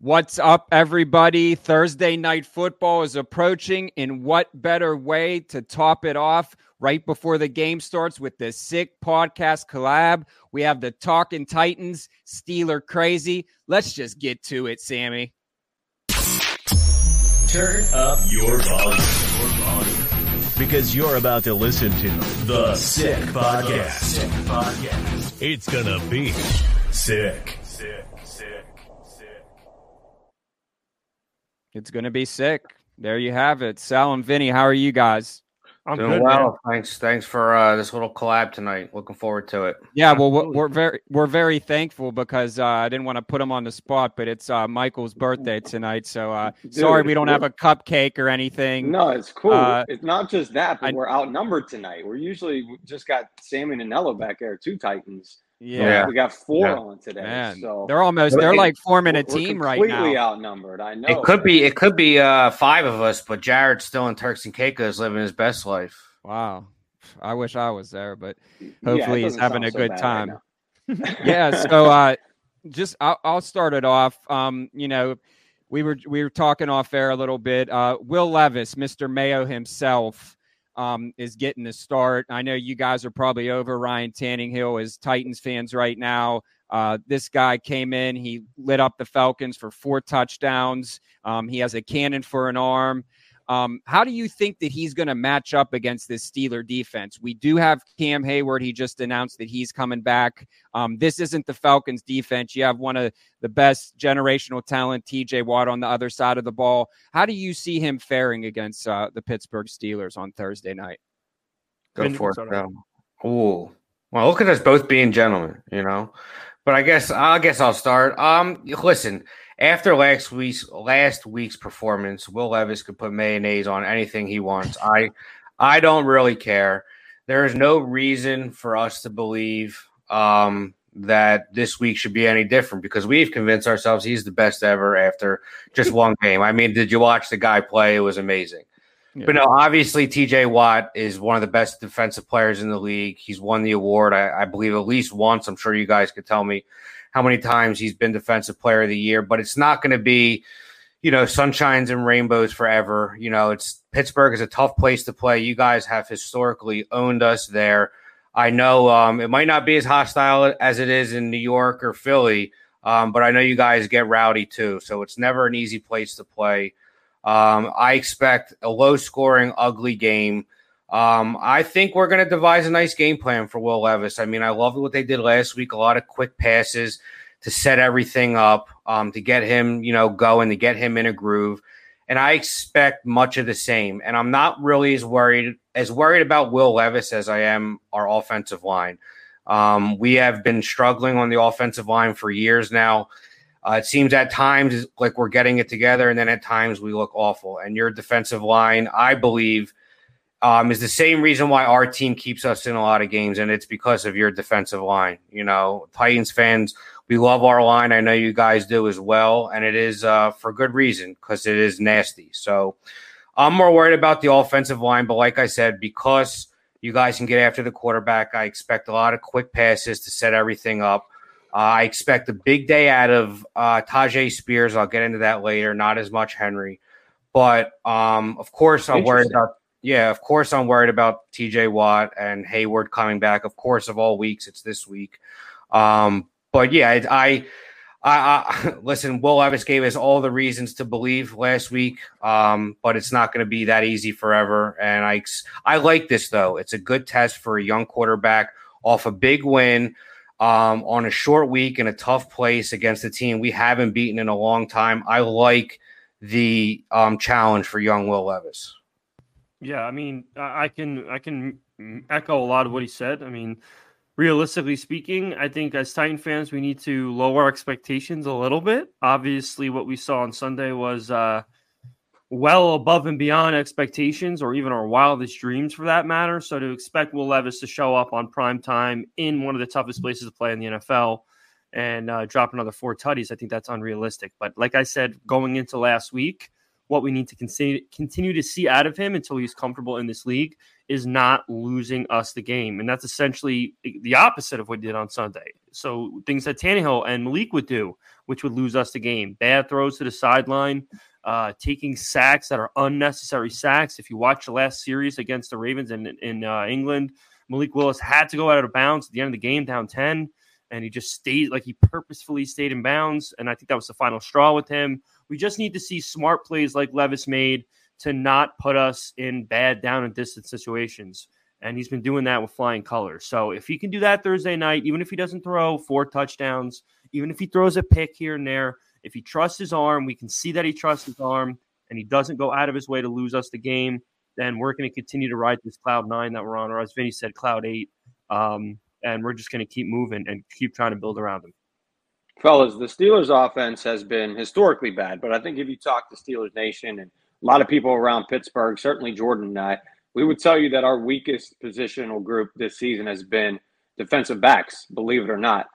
What's up, everybody? Thursday night football is approaching. In what better way to top it off right before the game starts with the sick podcast collab? We have the Talking Titans, Steeler Crazy. Let's just get to it, Sammy. Turn up your volume. Because you're about to listen to the Sick Podcast. Sick Podcast. It's gonna be sick. Sick. Sick. Sick. It's going to be sick. There you have it. Sal and Vinny, how are you guys? I'm Doing good, well. man. Thanks. Thanks for uh, this little collab tonight. Looking forward to it. Yeah, well, we're- Absolutely. we're very we're very thankful because uh, I didn't want to put him on the spot, but it's uh, Michael's birthday tonight, so uh, sorry we don't have a cupcake or anything. No, it's cool. Uh, it's not just that, but I- we're outnumbered tonight. We're usually just got Sam and Nello back there, two Titans. Yeah, we got four Yeah. on today. man, so they're almost they're it- like forming a we're- we're team right completely outnumbered. I know. It could be. It could be uh, five of us, but Jared's still in Turks and Caicos, living his best life. Wow, I wish I was there, but Yeah, hopefully he's having a so good bad right time. now. yeah so uh just I'll, I'll start it off um you know we were we were talking off air a little bit uh will levis mr mayo himself um is getting the start. I know you guys are probably over. Ryan Tannehill as titans fans right now. Uh, this guy came in. He lit up the falcons for four touchdowns. Um, he has a cannon for an arm um, how do you think that he's going to match up against this Steeler defense? We do have Cam Hayward. He just announced that he's coming back. Um, this isn't the Falcons defense. You have one of the best generational talent, TJ Watt, on the other side of the ball. How do you see him faring against uh, the Pittsburgh Steelers on Thursday night? Go for it. sorry. Phil. Ooh. Well, look at us both being gentlemen, you know. But I guess I guess I'll start. Um, listen. After last week's last week's performance, Will Levis could put mayonnaise on anything he wants. I I don't really care. There is no reason for us to believe um, that this week should be any different because we've convinced ourselves he's the best ever after just one game. I mean, did you watch the guy play? It was amazing. But no, obviously TJ Watt is one of the best defensive players in the league. He's won the award, I, I believe, at least once. I'm sure you guys could tell me how many times he's been defensive player of the year, but it's not going to be, you know, sunshines and rainbows forever. You know, it's Pittsburgh is a tough place to play. You guys have historically owned us there. I know um, it might not be as hostile as it is in New York or Philly, um, but I know you guys get rowdy too. So it's never an easy place to play. Um, I expect a low scoring, ugly game. Um, I think we're going to devise a nice game plan for Will Levis. I mean, I love what they did last week. A lot of quick passes to set everything up, um, to get him, you know, going, to get him in a groove. And I expect much of the same. And I'm not really as worried as worried about Will Levis as I am our offensive line. Um, we have been struggling on the offensive line for years now. Uh, it seems at times like we're getting it together, and then at times we look awful. And your defensive line, I believe, um, is the same reason why our team keeps us in a lot of games, and it's because of your defensive line. You know, Titans fans, we love our line. I know you guys do as well, and it is uh, for good reason because it is nasty. So I'm more worried about the offensive line, but like I said, because you guys can get after the quarterback, I expect a lot of quick passes to set everything up. Uh, I expect a big day out of uh, Tyjae Spears. I'll get into that later. Not as much Henry, but um, of course I'm worried about. Yeah, of course I'm worried about T.J. Watt and Hayward coming back. Of course, of all weeks, it's this week. Um, but yeah, I, I, I listen. Will Levis gave us all the reasons to believe last week, um, but it's not going to be that easy forever. And I, I like this though. It's a good test for a young quarterback off a big win um, on a short week in a tough place against a team we haven't beaten in a long time. I like the um, challenge for young Will Levis. Yeah, I mean, I can I can echo a lot of what he said. I mean, realistically speaking, I think as Titan fans, we need to lower expectations a little bit. Obviously, what we saw on Sunday was uh, well above and beyond expectations or even our wildest dreams for that matter. So to expect Will Levis to show up on prime time in one of the toughest places to play in the NFL and uh, drop another four tutties, I think that's unrealistic. But like I said, going into last week, what we need to continue to see out of him until he's comfortable in this league is not losing us the game, and that's essentially the opposite of what he did on Sunday. So things that Tannehill and Malik would do, which would lose us the game, bad throws to the sideline, uh, taking sacks that are unnecessary sacks. If you watch the last series against the Ravens in in uh, England, Malik Willis had to go out of bounds at the end of the game, down ten, and he just stayed like he purposefully stayed in bounds, and I think that was the final straw with him. We just need to see smart plays like Levis made to not put us in bad down and distance situations. And he's been doing that with flying colors. So if he can do that Thursday night, even if he doesn't throw four touchdowns, even if he throws a pick here and there, if he trusts his arm, we can see that he trusts his arm and he doesn't go out of his way to lose us the game, then we're going to continue to ride this cloud nine that we're on, or as Vinny said, cloud eight. Um, and we're just going to keep moving and keep trying to build around him. Fellas, the Steelers offense has been historically bad, but I think if you talk to Steelers Nation and a lot of people around Pittsburgh, certainly Jordan and I, we would tell you that our weakest positional group this season has been defensive backs, believe it or not.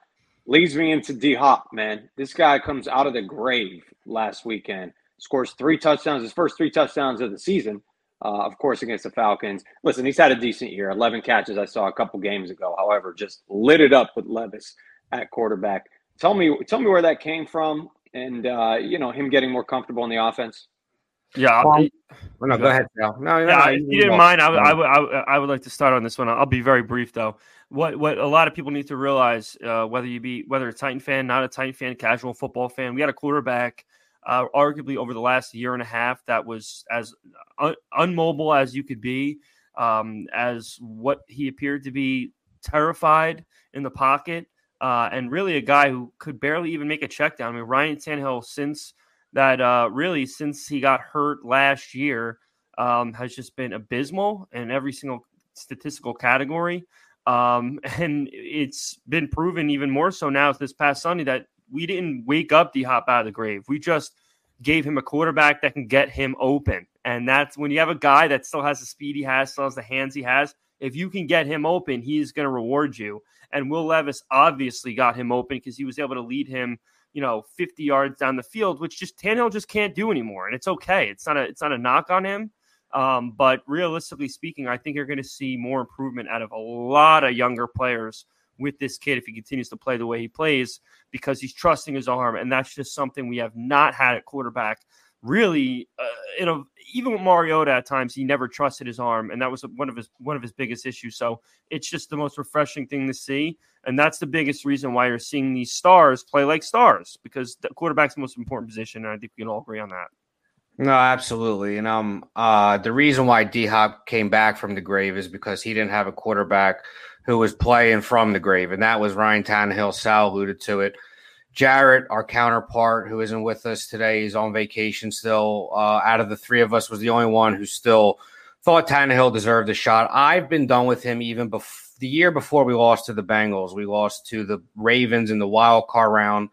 Leads me into D Hop, man. This guy comes out of the grave last weekend, scores three touchdowns, his first three touchdowns of the season, uh, of course, against the Falcons. Listen, he's had a decent year 11 catches I saw a couple games ago. However, just lit it up with Levis at quarterback. Tell me, tell me where that came from, and uh, you know him getting more comfortable in the offense. Yeah. Well, no, go ahead, Sal. No, no, yeah, no, you didn't mind, I, I, I, I would like to start on this one. I'll be very brief though. What what a lot of people need to realize, uh, whether you be whether a Titan fan, not a Titan fan, casual football fan, we had a quarterback, uh, arguably over the last year and a half, that was as un- unmobile as you could be, um, as what he appeared to be terrified in the pocket uh, and really a guy who could barely even make a check down. I mean, Ryan Tannehill, since that, uh, really since he got hurt last year, um, has just been abysmal in every single statistical category. Um, and it's been proven even more so now this past Sunday that we didn't wake up D Hop out of the grave. We just gave him a quarterback that can get him open. And that's when you have a guy that still has the speed he has, still has the hands he has. If you can get him open, he's going to reward you. And Will Levis obviously got him open because he was able to lead him, you know, 50 yards down the field, which just Tannehill just can't do anymore. And it's okay. It's not a it's not a knock on him. Um, but realistically speaking, I think you're going to see more improvement out of a lot of younger players with this kid if he continues to play the way he plays because he's trusting his arm, and that's just something we have not had at quarterback really uh, you know even with Mariota at times he never trusted his arm and that was one of his one of his biggest issues so it's just the most refreshing thing to see and that's the biggest reason why you're seeing these stars play like stars because the quarterback's the most important position and I think we can all agree on that No, absolutely. And um uh the reason why D Hop came back from the grave is because he didn't have a quarterback who was playing from the grave, and that was Ryan Tannehill. Sal alluded to it. Jarrett, our counterpart, who isn't with us today, is on vacation still. Uh, out of the three of us, was the only one who still thought Tannehill deserved a shot. I've been done with him even before the year before we lost to the Bengals. We lost to the Ravens in the wild card round.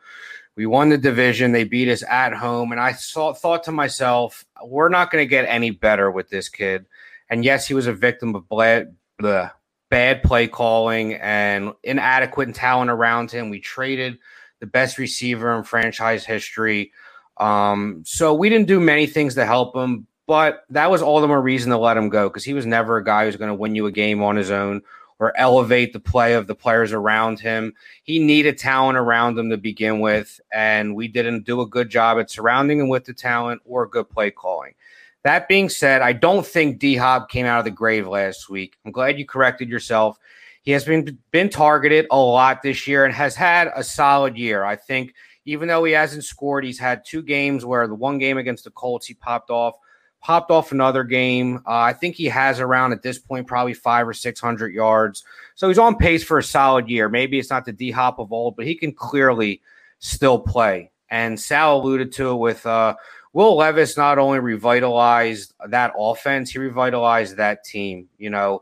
We won the division. They beat us at home, and I saw, thought to myself, we're not going to get any better with this kid. And yes, he was a victim of the bad play calling and inadequate talent around him. We traded the best receiver in franchise history. Um, so we didn't do many things to help him, but that was all the more reason to let him go because he was never a guy who's going to win you a game on his own or elevate the play of the players around him. He needed talent around him to begin with, and we didn't do a good job at surrounding him with the talent or good play calling. That being said, I don't think D Hop came out of the grave last week. I'm glad you corrected yourself. He has been been targeted a lot this year and has had a solid year. I think even though he hasn't scored, he's had two games where the one game against the Colts he popped off, popped off another game. Uh, I think he has around at this point probably five or six hundred yards. So he's on pace for a solid year. Maybe it's not the D Hop of old, but he can clearly still play. And Sal alluded to it with uh, Will Levis. Not only revitalized that offense, he revitalized that team. You know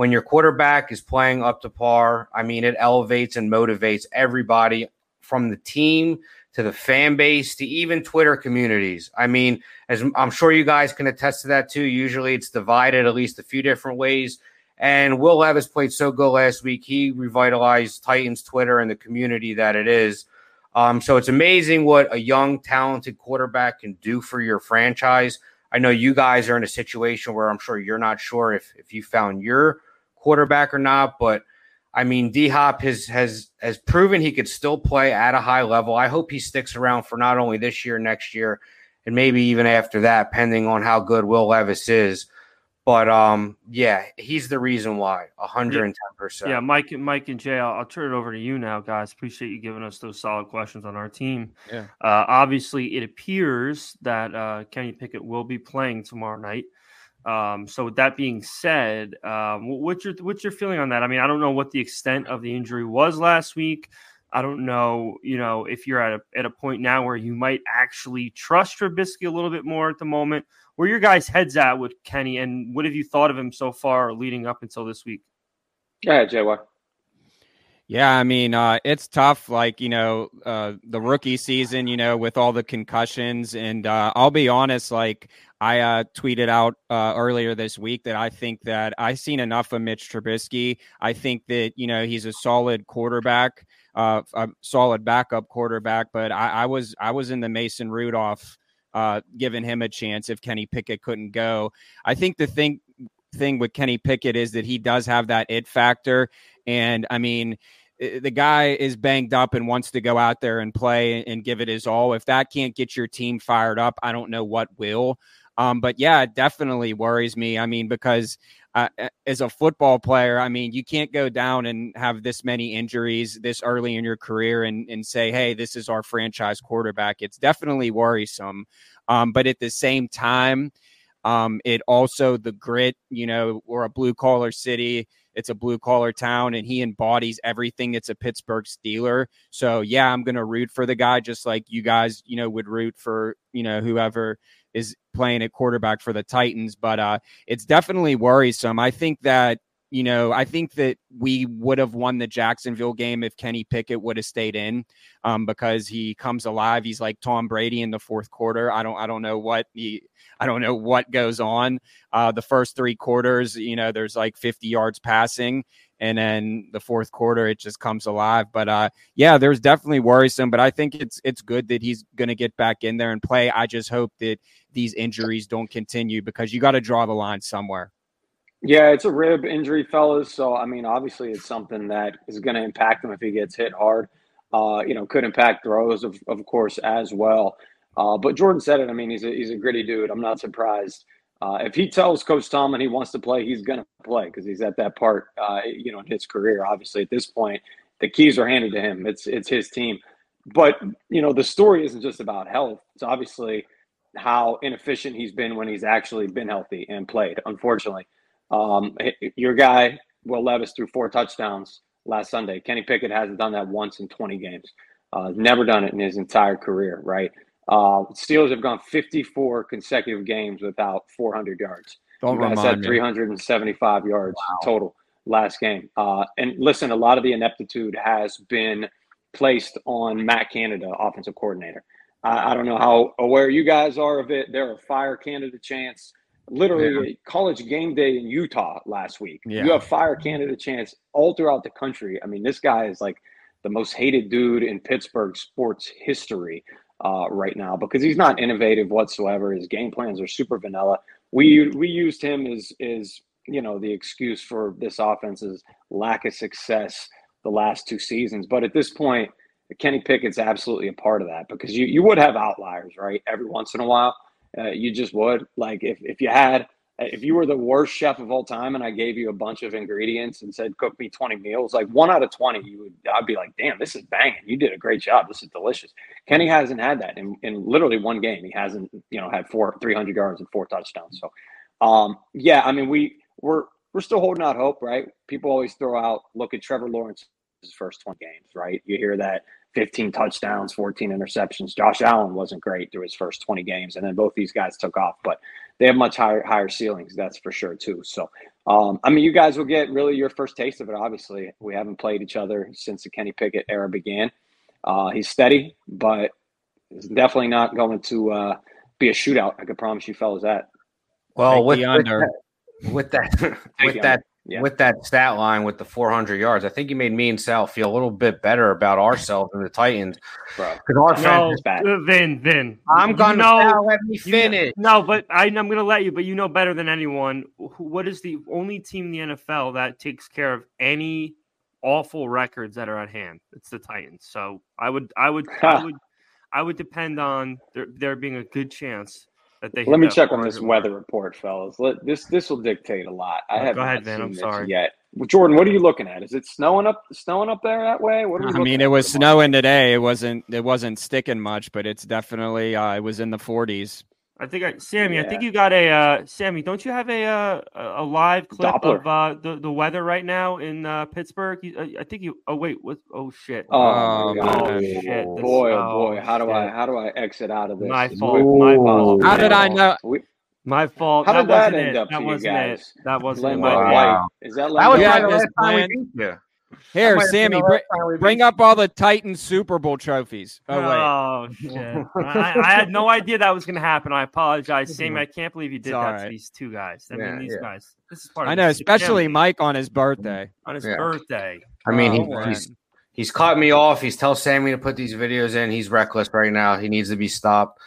when your quarterback is playing up to par, I mean, it elevates and motivates everybody from the team to the fan base to even Twitter communities. I mean, as I'm sure you guys can attest to that too. Usually it's divided at least a few different ways. And Will Levis played so good last week. He revitalized Titans Twitter and the community that it is. Um, so it's amazing what a young, talented quarterback can do for your franchise. I know you guys are in a situation where I'm sure you're not sure if if you found your quarterback or not, but I mean, D Hop has has has proven he could still play at a high level. I hope he sticks around for not only this year, next year, and maybe even after that, depending on how good Will Levis is. But um, yeah, he's the reason why. hundred and ten percent. Yeah, Mike, Mike and Jay, I'll, I'll, turn it over to you now, guys. Appreciate you giving us those solid questions on our team. Yeah. Uh, obviously, it appears that uh, Kenny Pickett will be playing tomorrow night. Um, so with that being said, um, what's your what's your feeling on that? I mean, I don't know what the extent of the injury was last week. I don't know, you know, if you're at a at a point now where you might actually trust Trubisky a little bit more at the moment. Where your guys' heads at with Kenny, and what have you thought of him so far leading up until this week? Yeah, JY. Yeah, I mean, uh, it's tough. Like you know, uh, the rookie season, you know, with all the concussions, and uh, I'll be honest, like I uh, tweeted out uh, earlier this week that I think that I've seen enough of Mitch Trubisky. I think that you know he's a solid quarterback, uh, a solid backup quarterback. But I, I was I was in the Mason Rudolph, giving him a chance if Kenny Pickett couldn't go. I think the thing thing with Kenny Pickett is that he does have that it factor, and I mean the guy is banged up and wants to go out there and play and give it his all. If that can't get your team fired up, I don't know what will. Um, but yeah, it definitely worries me. I mean, because uh, as a football player, I mean, you can't go down and have this many injuries this early in your career and, and say, hey, this is our franchise quarterback. It's definitely worrisome. Um, but at the same time, um, it also the grit, you know, we're a blue collar city. It's a blue collar town, and he embodies everything that's a Pittsburgh Steeler. So yeah, I'm gonna root for the guy, just like you guys, you know, would root for you know whoever is playing at quarterback for the Titans, but uh, it's definitely worrisome. I think that you know, I think that we would have won the Jacksonville game if Kenny Pickett would have stayed in, um, because he comes alive. He's like Tom Brady in the fourth quarter. I don't, I don't know what he, I don't know what goes on. Uh, the first three quarters, you know, there's like 50 yards passing, and then the fourth quarter it just comes alive. But uh, yeah, there's definitely worrisome. But I think it's it's good that he's going to get back in there and play. I just hope that these injuries don't continue because you got to draw the line somewhere. Yeah, it's a rib injury, fellas. So, I mean, obviously, it's something that is going to impact him if he gets hit hard. Uh, you know, could impact throws, of, of course, as well. Uh, but Jordan said it. I mean, he's a, he's a gritty dude. I'm not surprised. Uh, if he tells Coach Tomlin he wants to play, he's going to play because he's at that part, uh, you know, in his career. Obviously, at this point, the keys are handed to him. It's it's his team. But you know, the story isn't just about health. It's obviously how inefficient he's been when he's actually been healthy and played. Unfortunately, um, your guy, Will Levis, threw four touchdowns last Sunday. Kenny Pickett hasn't done that once in 20 games. Uh, never done it in his entire career, right? Uh, Steelers have gone 54 consecutive games without 400 yards. Don't you guys had 375 yards wow. total last game. Uh, and listen, a lot of the ineptitude has been placed on Matt Canada, offensive coordinator. I, I don't know how aware you guys are of it. There are fire Canada chants literally yeah. college game day in Utah last week. Yeah. You have fire Canada chants all throughout the country. I mean, this guy is like the most hated dude in Pittsburgh sports history uh, right now because he's not innovative whatsoever. His game plans are super vanilla. We we used him as is you know the excuse for this offense's lack of success the last two seasons. But at this point, Kenny Pickett's absolutely a part of that because you you would have outliers, right? Every once in a while uh, you just would. Like if, if you had, if you were the worst chef of all time and I gave you a bunch of ingredients and said, cook me 20 meals, like one out of 20, you would, I'd be like, damn, this is banging. You did a great job. This is delicious. Kenny hasn't had that in, in literally one game. He hasn't, you know, had four, 300 yards and four touchdowns. So, um, yeah, I mean, we, we're, we're still holding out hope, right? People always throw out, look at Trevor Lawrence's first 20 games, right? You hear that 15 touchdowns, 14 interceptions. Josh Allen wasn't great through his first 20 games, and then both these guys took off, but they have much higher higher ceilings, that's for sure too. So, um, I mean, you guys will get really your first taste of it. Obviously, we haven't played each other since the Kenny Pickett era began. Uh, he's steady, but it's definitely not going to uh, be a shootout. I can promise you, fellas, that. Well, with, with, that, with that, with that yeah. with that stat line with the 400 yards. I think you made me and Sal feel a little bit better about ourselves and the Titans. Because our no, is bad. Uh, Vin, Vin. I'm going to know, let me finish. You, no, but I, am going to let you, but you know better than anyone. What is the only team in the NFL that takes care of any awful records that are at hand? It's the Titans. So I would, I would, I would, I would depend on there, there being a good chance that they. Let me check on this weather report, fellas. Let this this will dictate a lot. I oh, haven't ahead, man, I'm sorry. yet. Jordan, what are you looking at? Is it snowing up snowing up there that way? What I mean, it was snowing today. It wasn't it wasn't sticking much, but it's definitely uh, it was in the 40s. I think I, Sammy. Yeah. I think you got a uh, Sammy. Don't you have a uh, a live clip Doppler. of uh, the the weather right now in uh, Pittsburgh? You, uh, I think you. Oh wait, what? Oh shit! Oh, oh shit! boy, oh boy! How do shit. I how do I exit out of this? My fault. My fault. How did I know? We, my fault. How did that, that end it. up that wasn't it. That wasn't it. Wow. Is that that was yeah, last time we yeah. Here, Sammy, bring, bring up all the Titans Super Bowl trophies. Oh, oh shit! I, I, had no idea that was going to happen. I apologize, Sammy. I can't believe you did that right. to these two guys. I yeah, mean, these yeah. guys. This is part. I know, especially Mike on his birthday. On his yeah. birthday. I mean, oh, he, he's he's caught me off. He's telling Sammy to put these videos in. He's reckless right now. He needs to be stopped.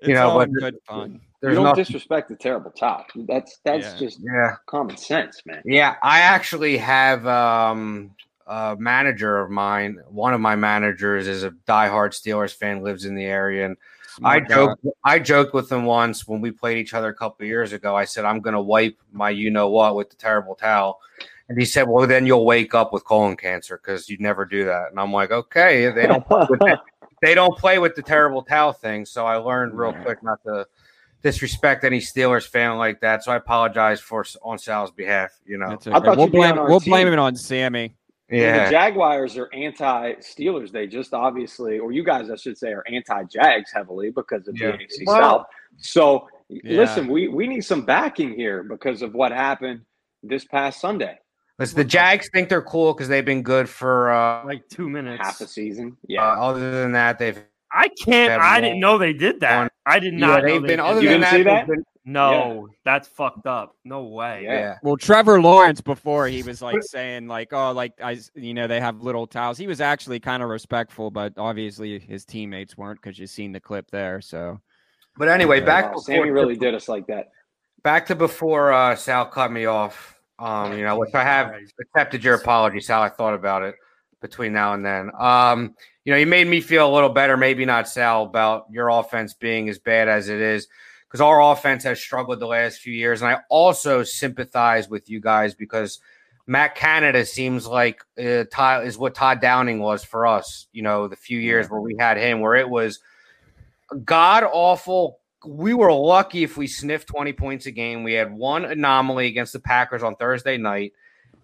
It's you know, but good fun. There's you don't disrespect the terrible towel. That's that's yeah. just yeah. common sense, man. Yeah, I actually have um, a manager of mine. One of my managers is a diehard Steelers fan, lives in the area, and I joked. I joked with him once when we played each other a couple years ago. I said I'm going to wipe my you know what with the terrible towel, and he said, "Well, then you'll wake up with colon cancer because you'd never do that." And I'm like, "Okay, they don't." they don't play with the terrible towel thing, so I learned real quick not to disrespect any Steelers fan like that. So I apologize for on Sal's behalf. You know, okay. we'll blame we'll team. blame it on Sammy. Yeah, the Jaguars are anti-Steelers. They just obviously, or you guys, I should say, are anti-Jags heavily because of yeah. the AFC well, South. So yeah. listen, we we need some backing here because of what happened this past Sunday. Listen, the Jags think they're cool because they've been good for uh, like two minutes, half a season. Yeah. Uh, other than that, they've I can't. I didn't know they did that. I did not. Yeah, they've been. They other than that, that? Been, no, yeah. that's fucked up. No way. Yeah. Well, Trevor Lawrence before he was like saying like, oh, like I, you know, they have little towels. He was actually kind of respectful, but obviously his teammates weren't because you've seen the clip there. So. But anyway, back. Wow, Sammy really did us like that. Back to before uh, Sal cut me off. Um, you know, which I have accepted your apology, Sal. I thought about it between now and then. Um, you know, you made me feel a little better, maybe not Sal, about your offense being as bad as it is, because our offense has struggled the last few years. And I also sympathize with you guys because Matt Canada seems like uh, Todd, is what Todd Downing was for us, you know, the few years where we had him, where it was god awful. We were lucky if we sniffed 20 points a game. We had one anomaly against the Packers on Thursday night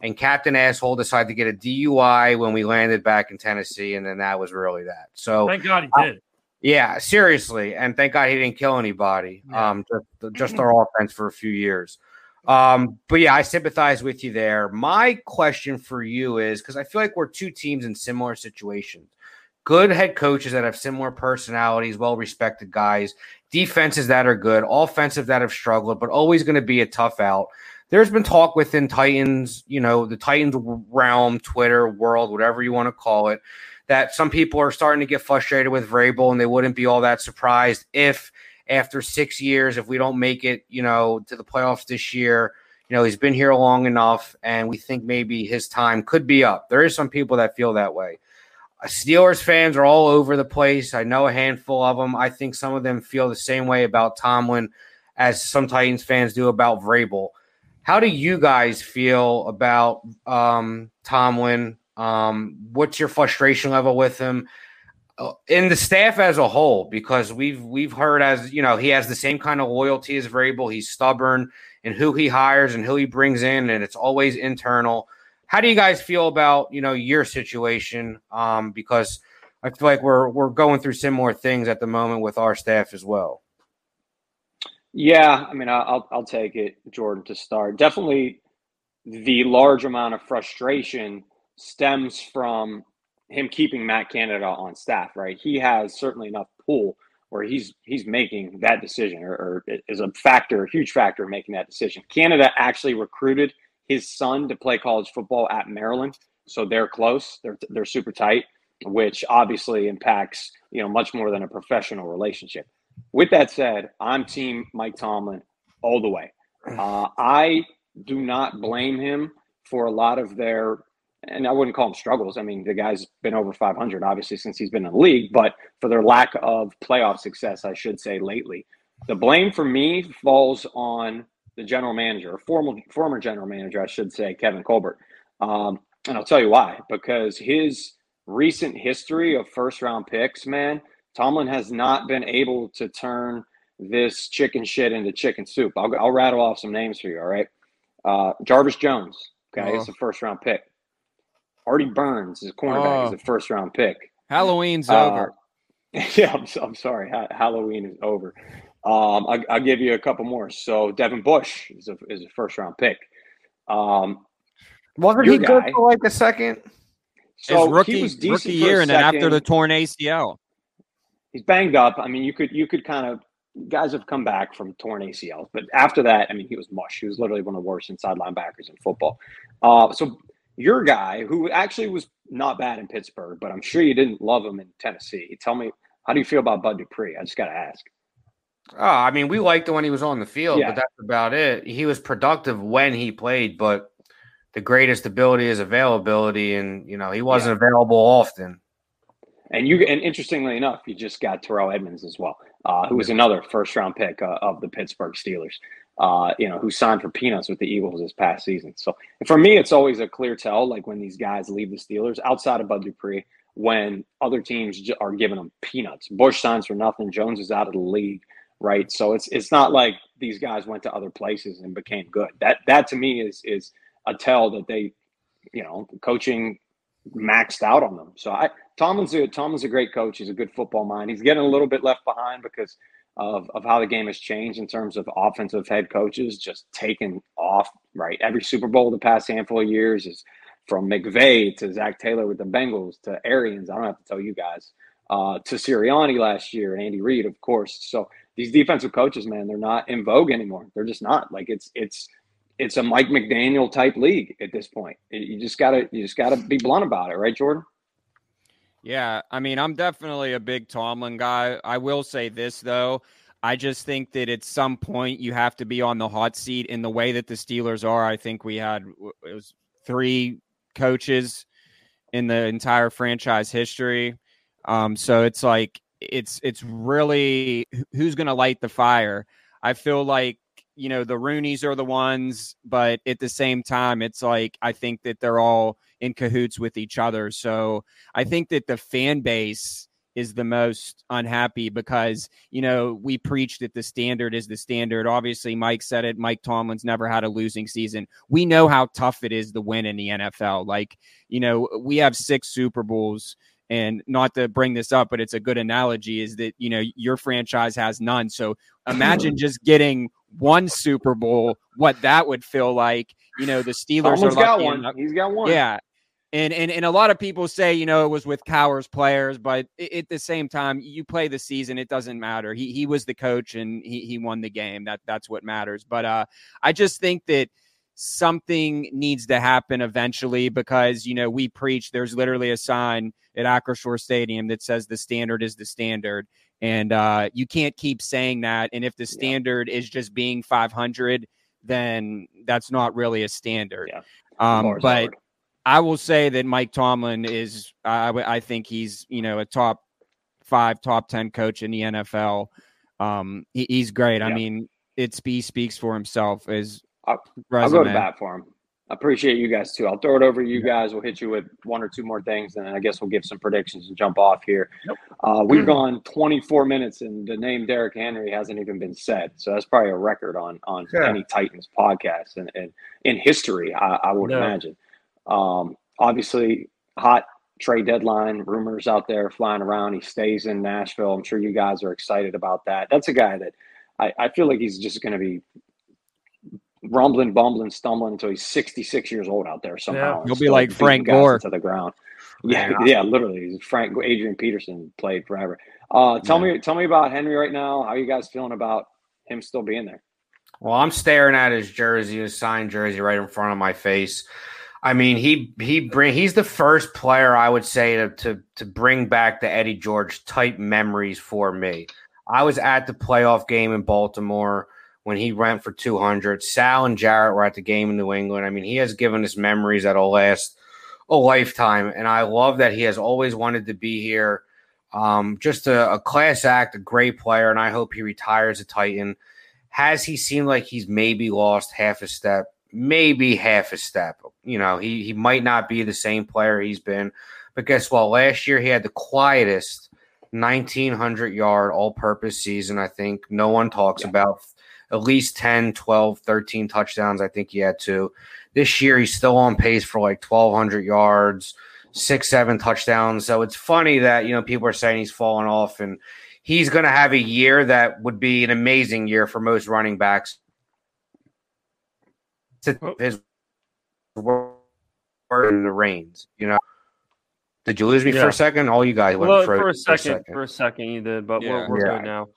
and Captain Asshole decided to get a DUI when we landed back in Tennessee, and then that was really that. So thank God he uh, did. Yeah, seriously, and thank God he didn't kill anybody. Yeah. Um, just, just our offense for a few years. Um, but yeah, I sympathize with you there. My question for you is because I feel like we're two teams in similar situations. Good head coaches that have similar personalities, well respected guys, defenses that are good, offensive that have struggled, but always going to be a tough out there's been talk within Titans, you know, the Titans realm, Twitter world, whatever you want to call it, that some people are starting to get frustrated with Vrabel, and they wouldn't be all that surprised if after six years, if we don't make it, you know, to the playoffs this year, you know, he's been here long enough, and we think maybe his time could be up. There is some people that feel that way. Steelers fans are all over the place. I know a handful of them. I think some of them feel the same way about Tomlin as some Titans fans do about Vrabel. How do you guys feel about um, Tomlin? Um, what's your frustration level with him? Uh, in the staff as a whole, because we've we've heard as you know he has the same kind of loyalty as Vrabel. He's stubborn in who he hires and who he brings in, and it's always internal. How do you guys feel about you know your situation? Um, because I feel like we're we're going through similar things at the moment with our staff as well. Yeah, I mean, I'll I'll take it, Jordan, to start. Definitely, the large amount of frustration stems from him keeping Matt Canada on staff. Right, he has certainly enough pull where he's he's making that decision, or, or is a factor, a huge factor in making that decision. Canada actually recruited his son to play college football at Maryland, so they're close. They're they're super tight, which obviously impacts you know much more than a professional relationship. With that said, I'm team Mike Tomlin all the way. Uh, I do not blame him for a lot of their, and I wouldn't call them struggles. I mean, the guy's been over 500 obviously since he's been in the league, but for their lack of playoff success, I should say lately. The blame for me falls on the general manager, former former general manager, I should say, Kevin Colbert. Um, and I'll tell you why. Because his recent history of first round picks, man, Tomlin has not been able to turn this chicken shit into chicken soup. I'll, I'll rattle off some names for you. All right. Uh, Jarvis Jones. Okay. Oh. It's a first round pick. Artie Burns is a cornerback. Oh. Is a first round pick. Halloween's uh, over. Yeah, I'm, I'm sorry. Ha- Halloween is over. Um, I, will give you a couple more. So Devin Bush is a, is a first round pick. Um, Wasn't he guy, good for like a second? So His rookie, rookie year, and then after the torn ACL he's banged up. I mean, you could you could kind of guys have come back from torn ACLs, but after that, I mean, he was mush. He was literally one of the worst inside linebackers in football. Uh, so your guy, who actually was not bad in Pittsburgh, but I'm sure you didn't love him in Tennessee. Tell me, how do you feel about Bud Dupree? I just got to ask. Oh, I mean, we liked him when he was on the field, yeah. but that's about it. He was productive when he played, but the greatest ability is availability, and you know he wasn't yeah. available often. And you and interestingly enough, you just got Terrell Edmunds as well, uh, who was another first round pick uh, of the Pittsburgh Steelers. Uh, you know, who signed for peanuts with the Eagles this past season. So for me, it's always a clear tell. Like when these guys leave the Steelers, outside of Bud Dupree, when other teams are giving them peanuts. Bush signs for nothing. Jones is out of the league, right? So it's it's not like these guys went to other places and became good. That that to me is is a tell that they, you know, coaching maxed out on them. So I Tomlin's a Tomlin's a great coach. He's a good football mind. He's getting a little bit left behind because of, of how the game has changed in terms of offensive head coaches just taking off. Right, every Super Bowl the past handful of years is from McVay to Zac Taylor with the Bengals to Arians. I don't have to tell you guys. Uh, to Sirianni last year and Andy Reid, of course. So these defensive coaches, man, they're not in vogue anymore. They're just not. Like it's it's it's a Mike McDaniel type league at this point. You just gotta you just gotta be blunt about it, right, Jordan? Yeah, I mean, I'm definitely a big Tomlin guy. I will say this though. I just think that at some point you have to be on the hot seat in the way that the Steelers are. I think we had it was three coaches in the entire franchise history. Um, so it's like it's it's really who's going to light the fire. I feel like you know, the Rooneys are the ones, but at the same time, it's like I think that they're all in cahoots with each other. So I think that the fan base is the most unhappy because, you know, we preach that the standard is the standard. Obviously, Mike said it. Mike Tomlin's never had a losing season. We know how tough it is to win in the NFL. Like, you know, we have six Super Bowls and not to bring this up but it's a good analogy is that you know your franchise has none so imagine just getting one Super Bowl, what that would feel like. You know, the Steelers Someone's are got one. Enough. He's got one. Yeah. And, and and a lot of people say, you know, it was with Cowher's players, but at the same time, you play the season, it doesn't matter. He he was the coach and he he won the game. That that's what matters. But uh, I just think that something needs to happen eventually because you know we preach. There's literally a sign at Acrisure Stadium that says the standard is the standard, and uh, you can't keep saying that. And if the standard yeah. is just being 500, then that's not really a standard. Yeah. Um, but hard. I will say that Mike Tomlin is, I, I think he's, you know, a top five, top 10 coach in the NFL. Um, he, he's great. Yeah. I mean, it speaks for himself. As I'll, I'll go to bat for him appreciate you guys too. I'll throw it over to you guys. We'll hit you with one or two more things, and then I guess we'll give some predictions and jump off here. Uh, we've gone 24 minutes, and the name Derrick Henry hasn't even been said. So that's probably a record on on any Titans podcast and, and in history, I, I would imagine. Um, obviously, hot trade deadline rumors out there flying around. He stays in Nashville. I'm sure you guys are excited about that. That's a guy that I, I feel like he's just going to be rumbling, bumbling, stumbling until he's 66 years old out there somehow. Yeah. He'll be like Frank Gore to the ground. Yeah, yeah, literally. Frank Adrian Peterson played forever. Uh, tell yeah. me, tell me about Henry right now. How are you guys feeling about him still being there? Well, I'm staring at his jersey, his signed jersey, right in front of my face. I mean, he he bring he's the first player I would say to to to bring back the Eddie George type memories for me. I was at the playoff game in Baltimore when he went for 200. Sal and Jarrett were at the game in New England. I mean, he has given us memories that'll last a lifetime, and I love that he has always wanted to be here. Um, just a, a class act, a great player, and I hope he retires a Titan. Has he seemed like he's maybe lost half a step? maybe half a step. You know, he he might not be the same player he's been, but guess what? Last year he had the quietest 1900 yard all purpose season. I think no one talks yeah. about at least 10, 12, 13 touchdowns. I think he had two. This year he's still on pace for like 1200 yards, six, seven touchdowns. So it's funny that, you know, people are saying he's falling off and he's going to have a year that would be an amazing year for most running backs to his word in the reins. You know. Did you lose me yeah. for a second? All you guys went well, for, for, a second, for a second. For a second, you did, but yeah. we're, we're yeah. good now.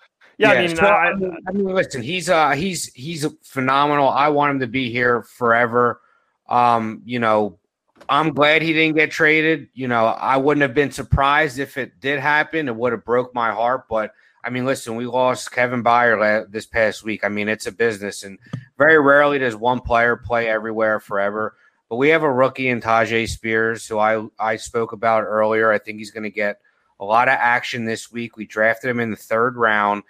Yeah, I mean, so, I, I, mean, listen, he's uh, he's he's a phenomenal. I want him to be here forever. Um, you know, I'm glad he didn't get traded. You know, I wouldn't have been surprised if it did happen. It would have broke my heart, but I mean, listen, we lost Kevin Byard this past week. I mean, it's a business, and very rarely does one player play everywhere forever. But we have a rookie in Tyjae Spears, who I I spoke about earlier. I think he's going to get a lot of action this week. We drafted him in the third round.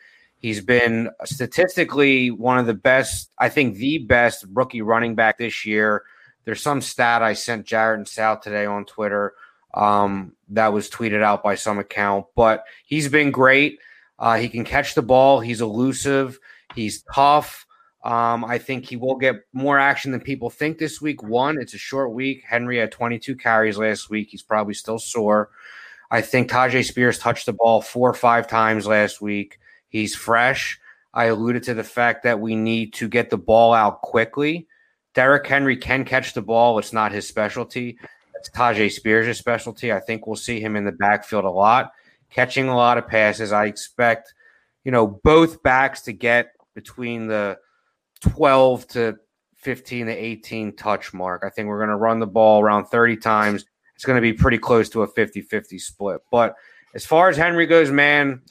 He's been statistically one of the best, I think the best rookie running back this year. There's some stat I sent Jarrett and Sal today on Twitter um, that was tweeted out by some account, but he's been great. Uh, he can catch the ball. He's elusive. He's tough. Um, I think he will get more action than people think this week. One, it's a short week. Henry had 22 carries last week. He's probably still sore. I think Tyjae Spears touched the ball four or five times last week. He's fresh. I alluded to the fact that we need to get the ball out quickly. Derrick Henry can catch the ball. It's not his specialty. It's Tyjae Spears' specialty. I think we'll see him in the backfield a lot catching a lot of passes. I expect, you know, both backs to get between the 12 to 15 to 18 touch mark. I think we're going to run the ball around 30 times. It's going to be pretty close to a 50 50 split. But as far as Henry goes, man,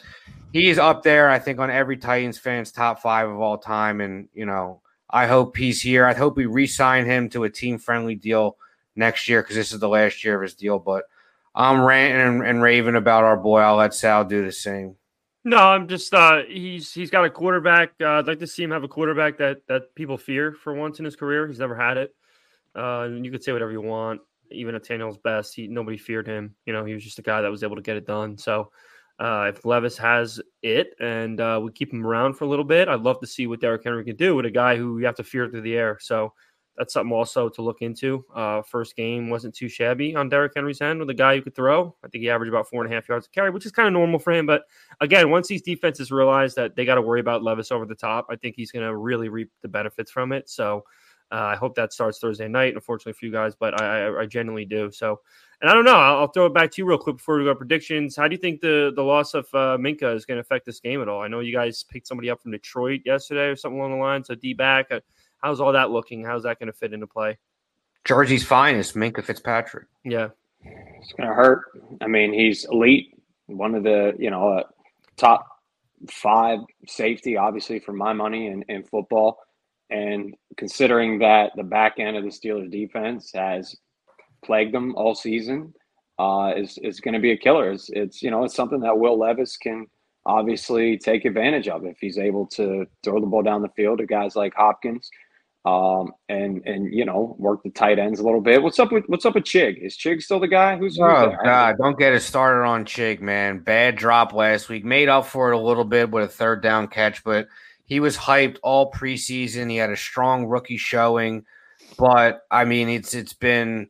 he's up there, I think, on every Titans fan's top five of all time. And, you know, I hope he's here. I hope we re sign him to a team friendly deal next year because this is the last year of his deal. But I'm ranting and, and raving about our boy. I'll let Sal do the same. No, I'm just uh he's he's got a quarterback. Uh, I'd like to see him have a quarterback that that people fear for once in his career. He's never had it. Uh, and you could say whatever you want. Even at Tannehill's best, he nobody feared him. You know, he was just a guy that was able to get it done. So uh, if Levis has it and uh, we keep him around for a little bit, I'd love to see what Derrick Henry can do with a guy who you have to fear through the air. So that's something also to look into. Uh, first game wasn't too shabby on Derrick Henry's end with a guy who could throw. I think he averaged about four and a half yards a carry, which is kind of normal for him. But again, once these defenses realize that they got to worry about Levis over the top, I think he's going to really reap the benefits from it. So uh, I hope that starts Thursday night. Unfortunately for you guys, but I, I, I genuinely do. So, and I don't know. I'll, I'll, throw it back to you real quick before we go predictions. How do you think the the loss of uh, Minkah is going to affect this game at all? I know you guys picked somebody up from Detroit yesterday or something along the lines. So D back. Uh, how's all that looking? How's that going to fit into play? Jersey's finest, Minkah Fitzpatrick. Yeah, it's going to hurt. I mean, he's elite, one of the you know uh, top five safety, obviously for my money in, in football. And considering that the back end of the Steelers defense has plagued them all season, uh, is is going to be a killer. It's, it's you know it's something that Will Levis can obviously take advantage of if he's able to throw the ball down the field to guys like Hopkins um, and and you know work the tight ends a little bit. What's up with what's up with Chig? Is Chig still the guy? Who's, who's oh there? god, don't get it started on Chig, man. Bad drop last week. Made up for it a little bit with a third down catch, but he was hyped all preseason. He had a strong rookie showing, but I mean it's it's been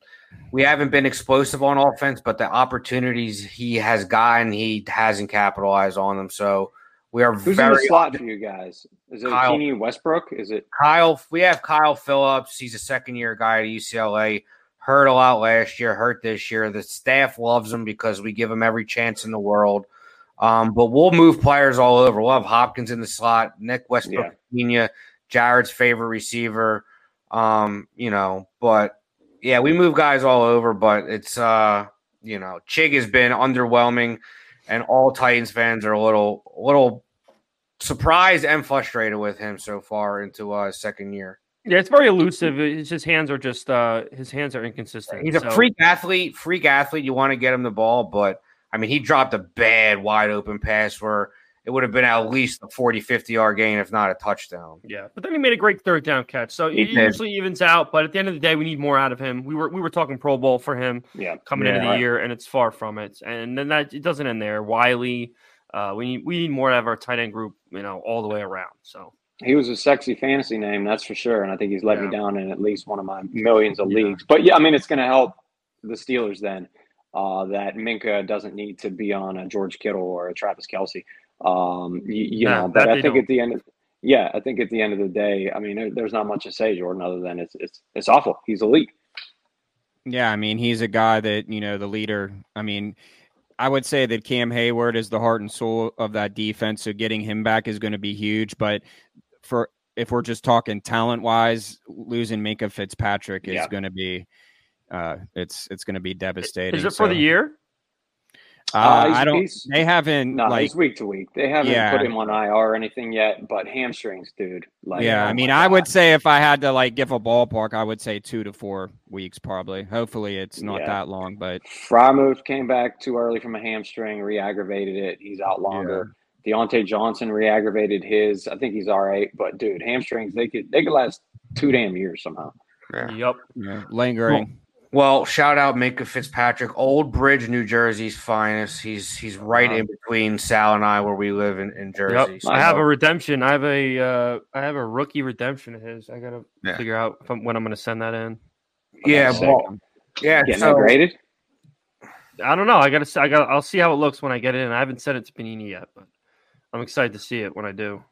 we haven't been explosive on offense, but the opportunities he has gotten, he hasn't capitalized on them. So we are Who's very in the slot for you guys? Is it Kyle. Keeney Westbrook? Is it Kyle. We have Kyle Phillips. He's a second year guy at UCLA. Hurt a lot last year, hurt this year. The staff loves him because we give him every chance in the world. Um, but we'll move players all over. We'll have Hopkins in the slot, Nick Westbrook, Pena, Jared's favorite receiver. Um, you know, but yeah, we move guys all over, but it's uh, you know, Chig has been underwhelming, and all Titans fans are a little, a little surprised and frustrated with him so far into uh, his second year. Yeah, it's very elusive. It's his hands are just uh his hands are inconsistent. He's a So- freak athlete, freak athlete. You want to get him the ball, but I mean, he dropped a bad wide open pass where it would have been at least a 40, 50 yard gain, if not a touchdown. Yeah, but then he made a great third down catch. So He it did. usually evens out. But at the end of the day, we need more out of him. We were we were talking Pro Bowl for him yeah? coming Yeah. into the year, and it's far from it. And then that it doesn't end there. Wiley, uh, we need we need more out of our tight end group. You know, all the way around. So He was a sexy fantasy name, that's for sure. And I think he's let me down in at least one of my millions of Yeah. leagues. But yeah, I mean, it's going to help the Steelers then uh, that Minkah doesn't need to be on a George Kittle or a Travis Kelce. Um, you, you Yeah, know, but I think don't. at the end of yeah, I think at the end of the day, I mean, there, there's not much to say, Jordan, other than it's it's it's awful. He's elite. Yeah, I mean, he's a guy that, you know, the leader. I mean, I would say that Cam Heyward is the heart and soul of that defense. So getting him back is going to be huge. But for if we're just talking talent wise, losing Minkah Fitzpatrick is Yeah. going to be uh it's it's going to be devastating. is it for the year? Uh, Uh, I don't they haven't No, like he's week to week. They haven't Yeah. put him on IR or anything yet, but hamstrings, dude. Like, yeah, oh I my mean, I would say if I had to like give a ballpark, I would say two to four weeks probably. Hopefully, it's not Yeah. that long, but Freiermuth came back too early from a hamstring, re-aggravated it. He's out longer. Diontae Johnson re-aggravated his. I think he's all right, but dude, hamstrings they could they could last two damn years somehow. Yeah. Yep. you know, lingering. Well, shout out Minkah Fitzpatrick, Old Bridge, New Jersey's finest. He's he's right Wow. in between Sal and I, where we live in, in Jersey. Yep. So- I have a redemption. I have a uh, I have a rookie redemption of his. I gotta Yeah. figure out if I'm, when I'm gonna send that in. yeah, well, yeah. Getting So, graded. I don't know. I gotta. I got. I'll see how it looks when I get it in. I haven't sent it to Panini yet, but I'm excited to see it when I do.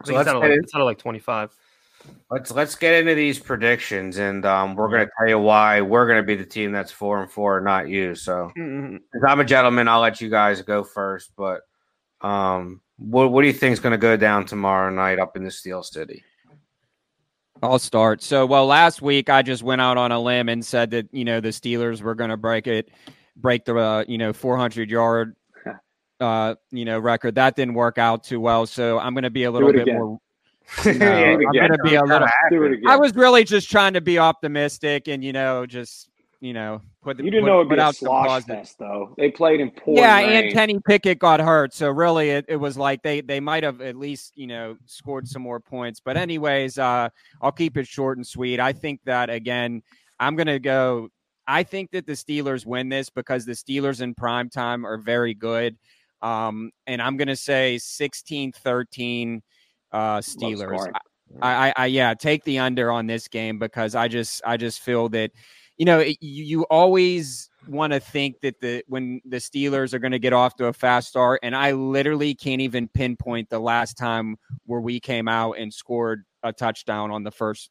I So think it's let's out of like, it- it's out of like 25. Let's let's get into these predictions, and um, we're gonna tell you why we're gonna be the team that's four and four, not you. So, Mm-hmm. I'm a gentleman, I'll let you guys go first. But um, what what do you think is gonna go down tomorrow night up in the Steel City? I'll start. So, well, last week I just went out on a limb and said that you know the Steelers were going to break it, break the uh, you know 400 yard uh you know record. That didn't work out too well. So I'm going to be a little bit again. more. Yeah, No, I'm going to be a little. Do it again. I was really just trying to be optimistic and you know just you know put the you didn't put, know it'd put be a out some slosh positive- fest, though. They played in poor yeah, rain. and Kenny Pickett got hurt, so really it, it was like they they might have at least you know scored some more points. But anyways, uh, I'll keep it short and sweet. I think that again, I'm gonna go. I think that the Steelers win this because the Steelers in prime time are very good. Um, and I'm gonna say 16-13 uh, Steelers. I, I, I yeah, take the under on this game because I just I just feel that you know it, you, you always want to think that the when the Steelers are going to get off to a fast start, and I literally can't even pinpoint the last time where we came out and scored a touchdown on the first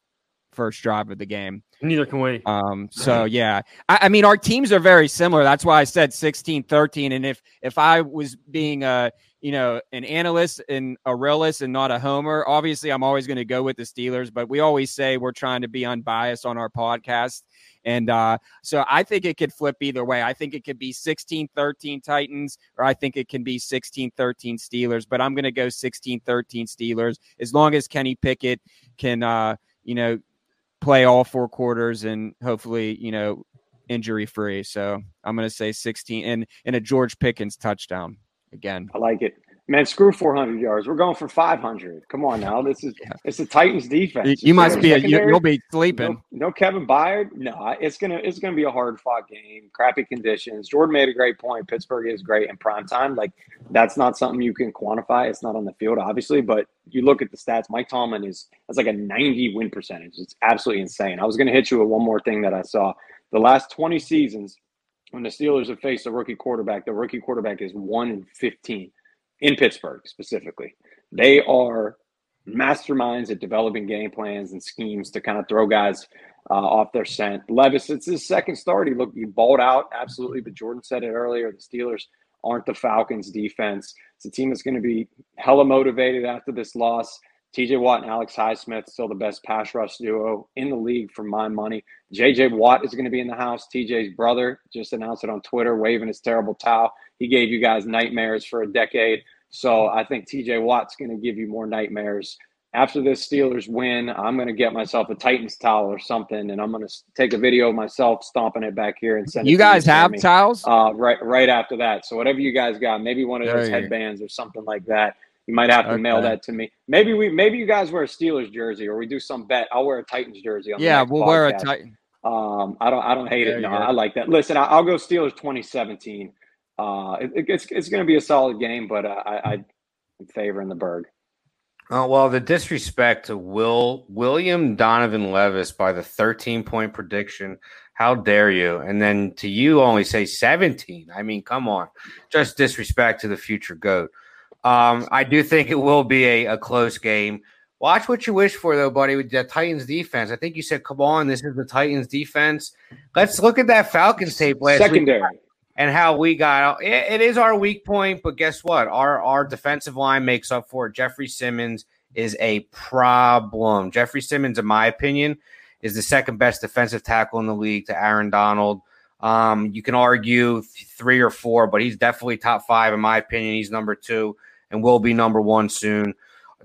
first drive of the game. Neither can we. Um, so yeah, I, I mean, our teams are very similar. That's why I said 16, 13. And if, if I was being a, you know, an analyst and a realist and not a homer, obviously I'm always going to go with the Steelers, but we always say we're trying to be unbiased on our podcast. And, uh, so I think it could flip either way. I think it could be 16, 13 Titans, or I think it can be 16, 13 Steelers, but I'm going to go 16, 13 Steelers as long as Kenny Pickett can, uh, you know, play all four quarters and hopefully, you know, injury free. So I'm going to say 16 and, and a George Pickens touchdown again. I like it. Man, screw 400 yards. We're going for 500. Come on now. This is Yeah. it's the Titans defense. You, You must be, a, you, you'll be sleeping. No, no Kevin Byard. No, it's gonna it's gonna be a hard fought game. Crappy conditions. Jordan made a great point. Pittsburgh is great in prime time. Like that's not something you can quantify. It's not on the field, obviously, but you look at the stats. Mike Tomlin is has like a 90 win percentage. It's absolutely insane. I was gonna hit you with one more thing that I saw. The last 20 seasons, when the Steelers have faced a rookie quarterback, the rookie quarterback is 1 in 15 in Pittsburgh specifically. They are masterminds at developing game plans and schemes to kind of throw guys uh, off their scent. Levis, it's his second start. He looked he balled out absolutely, but Jordan said it earlier. The Steelers aren't the Falcons' defense. It's a team that's going to be hella motivated after this loss. TJ Watt and Alex Highsmith still the best pass rush duo in the league for my money. JJ Watt is going to be in the house. TJ's brother just announced it on Twitter, waving his terrible towel. He gave you guys nightmares for a decade. So I think TJ Watt's going to give you more nightmares. After this Steelers win, I'm going to get myself a Titans towel or something, and I'm going to take a video of myself stomping it back here and send. You guys have me. towels? Uh, right, right after that. So whatever you guys got, maybe one of those headbands or something like that. You might have to okay. mail that to me. Maybe we, maybe you guys wear a Steelers jersey, or we do some bet. I'll wear a Titans jersey. yeah, we'll podcast. wear a Titan. Um, I don't, I don't hate there it. No, I like that. Listen, I, will go Steelers 2017. Uh, it, it's it's going to be a solid game, but uh, I, I in favor in the Burgh. Oh well, the disrespect to Will William Donovan Levis by the 13 point prediction. How dare you? And then to you only say 17. I mean, come on. Just disrespect to the future GOAT. Um, I do think it will be a, a close game. Watch what you wish for, though, buddy, with the Titans defense. I think you said, come on, this is the Titans defense. Let's look at that Falcons tape last Secondary. week and how we got it, it is our weak point, but guess what? Our our defensive line makes up for it. Jeffery Simmons is a problem. Jeffery Simmons, in my opinion, is the second best defensive tackle in the league to Aaron Donald. Um, you can argue three or four, but he's definitely top five in my opinion. He's number two and will be number one soon.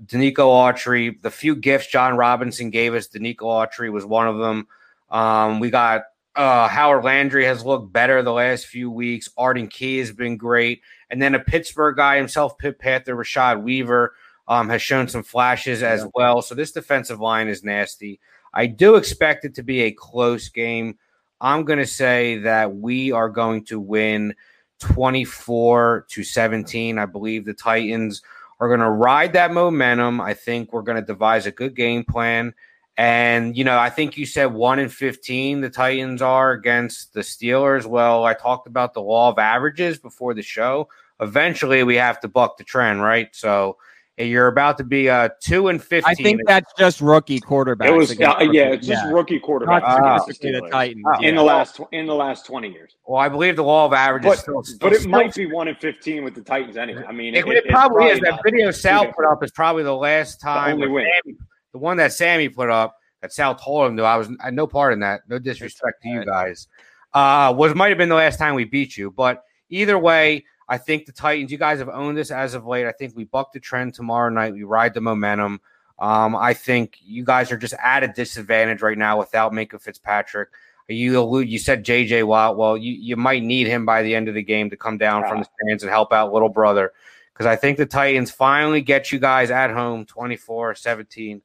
Denico Autry, the few gifts Jon Robinson gave us, Denico Autry was one of them. Um, we got uh, Harold Landry has looked better the last few weeks. Arden Key has been great. And then a Pittsburgh guy himself, Pitt Panther Rashad Weaver, um, has shown some flashes as well. So this defensive line is nasty. I do expect it to be a close game. I'm going to say that we are going to win 24 to 17. I believe the Titans are going to ride that momentum. I think we're going to devise a good game plan. And, you know, I think you said 1 in 15 the Titans are against the Steelers. Well, I talked about the law of averages before the show. Eventually, we have to buck the trend, right? So, you're about to be a two and fifteen. I think that's just rookie quarterback. It was uh, yeah, it's just yeah. rookie quarterback uh, the, the Titans oh, in the last in the last twenty years. Well, I believe the law of averages, but, still, still, but it still, might be one in fifteen with the Titans anyway. I mean, it, it, it probably, is. That video Sal put up is probably the last time. The, Sammy, the one that Sammy put up that Sal told him to. I was I had no part in that. No disrespect to you guys. Uh, was might have been the last time we beat you, but either way, I think the Titans. You guys have owned this as of late. I think we buck the trend tomorrow night. We ride the momentum. Um, I think you guys are just at a disadvantage right now without Minkah Fitzpatrick. You allude, you said JJ Watt. Well, you, you might need him by the end of the game to come down yeah. from the stands and help out little brother. Because I think the Titans finally get you guys at home 24 17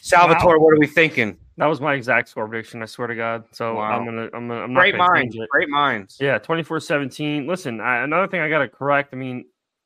Salvatore, wow. what are we thinking? That was my exact score prediction. I swear to God. So wow. I'm gonna, I'm gonna, I'm great minds, great minds. Yeah, 24-17. Listen, I, another thing I got to correct. I mean,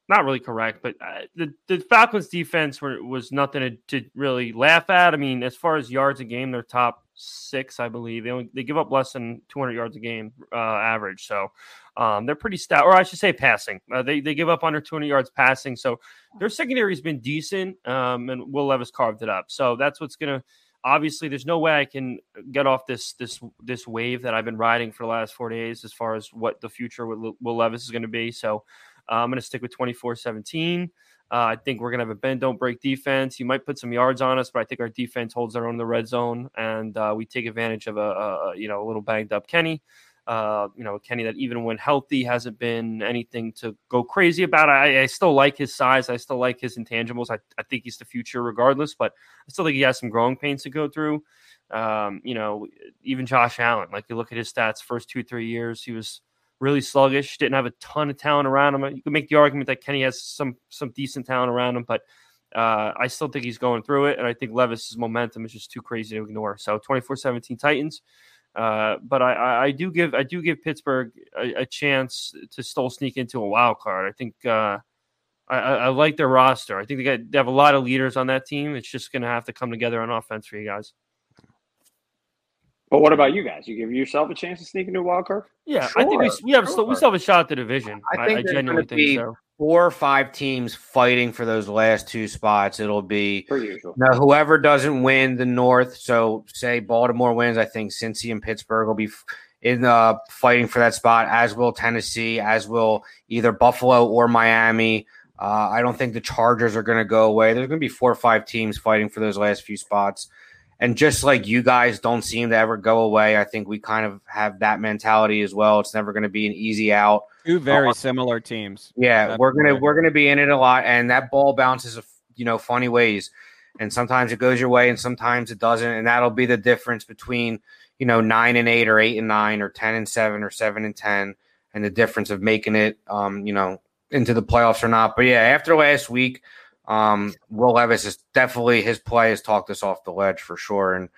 not really correct, but uh, the the Falcons defense were, was nothing to, to, really laugh at. I mean, as far as yards a game, they're top six, I believe. They only they give up less than 200 yards a game uh, average. So um, they're pretty stout, or I should say passing. Uh, they, they give up under 200 yards passing. So their secondary has been decent, um, and Will Levis carved it up. So that's what's going to obviously there's no way I can get off this this this wave that I've been riding for the last four days as far as what the future with Will Levis is going to be. So uh, I'm going to stick with 24 17. Uh, I think we're going to have a bend, don't break defense. You might put some yards on us, but I think our defense holds their own in the red zone, and uh, we take advantage of a, a, you know a little banged up Kenny. Uh, you know, Kenny that even when healthy hasn't been anything to go crazy about. I, I still like his size. I still like his intangibles. I, I think he's the future regardless, but I still think he has some growing pains to go through. Um, you know, even Josh Allen, like you look at his stats, first two, three years, he was really sluggish, didn't have a ton of talent around him. You can make the argument that Kenny has some some decent talent around him, but uh, I still think he's going through it. And I think Levis's momentum is just too crazy to ignore. So 24 17 Titans. Uh, but I, I, do give I do give Pittsburgh a, a, chance to still sneak into a wild card. I think uh, I, I, like their roster. I think they, got, they have a lot of leaders on that team. It's just going to have to come together on offense for you guys. But what about you guys? You give yourself a chance to sneak into a wild card? Yeah, I think we, we have still, we still have a shot at the division. I I, think I, there's genuinely gonna think be- so. Four or five teams fighting for those last two spots. It'll be Per usual. now whoever doesn't win the North. So say Baltimore wins, I think Cincy and Pittsburgh will be f- in uh, fighting for that spot, as will Tennessee, as will either Buffalo or Miami. Uh, I don't think the Chargers are going to go away. There's going to be four or five teams fighting for those last few spots. And just like you guys don't seem to ever go away, I think we kind of have that mentality as well. It's never going to be an easy out. Two very similar teams. Yeah, That's we're gonna we're gonna be in it a lot, and that ball bounces, you know, funny ways, and sometimes it goes your way, and sometimes it doesn't, and that'll be the difference between you know nine and eight, or eight and nine, or ten and seven, or seven and ten, and the difference of making it, um, you know, into the playoffs or not. But yeah, after last week, um, Will Levis is definitely his play has talked us off the ledge for sure, and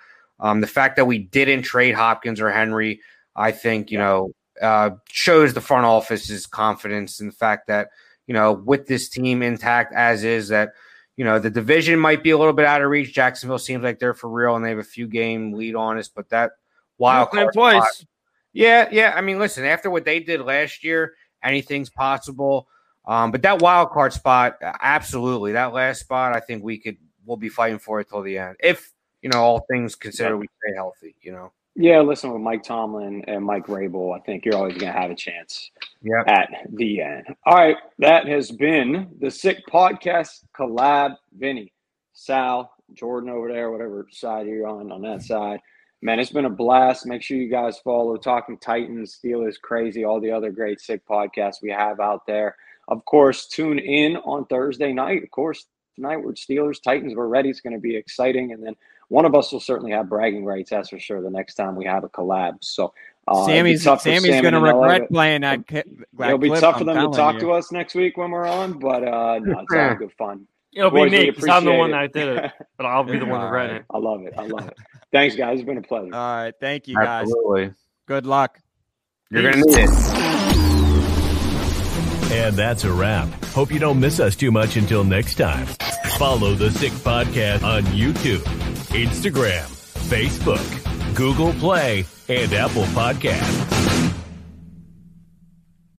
um, the fact that we didn't trade Hopkins or Henry, I think you know uh, shows the front office's confidence in the fact that you know with this team intact as is that you know the division might be a little bit out of reach. Jacksonville seems like they're for real and they have a few game lead on us, but that wild card spot- yeah, yeah. I mean, listen, after what they did last year, anything's possible. Um, but that wild card spot, absolutely, that last spot, I think we could we'll be fighting for it till the end. If you know all things considered, we stay healthy. You know. Yeah, listen with Mike Tomlin and Mike Vrabel, I think you're always going to have a chance Yeah. at the end. All right, that has been the Sick Podcast collab. Vinny, Sal, Jordan over there, whatever side you're on on that side. Man, it's been a blast. Make sure you guys follow Talking Titans, Steelers, Crazy, all the other great Sick podcasts we have out there. Of course, tune in on Thursday night. Of course, tonight we're Steelers, Titans. We're ready. It's going to be exciting. And then one of us will certainly have bragging rights. That's for sure. The next time we have a collab. So uh, Sammy's Sammy's Sammy going to regret it. playing that. ki- that It'll be tough for them to talk you. to us next week when we're on, but uh, no, it's all good fun. It'll Boys, be we me because I'm the appreciate one it. that did it, but I'll be the one All read right. it. I love it. I love it. Thanks, guys. It's been a pleasure. All right, thank you guys. Absolutely. Good luck. You're gonna need it. And that's a wrap. Hope you don't miss us too much until next time. Follow the Sick Podcast on YouTube, Instagram, Facebook, Google Play, and Apple Podcasts.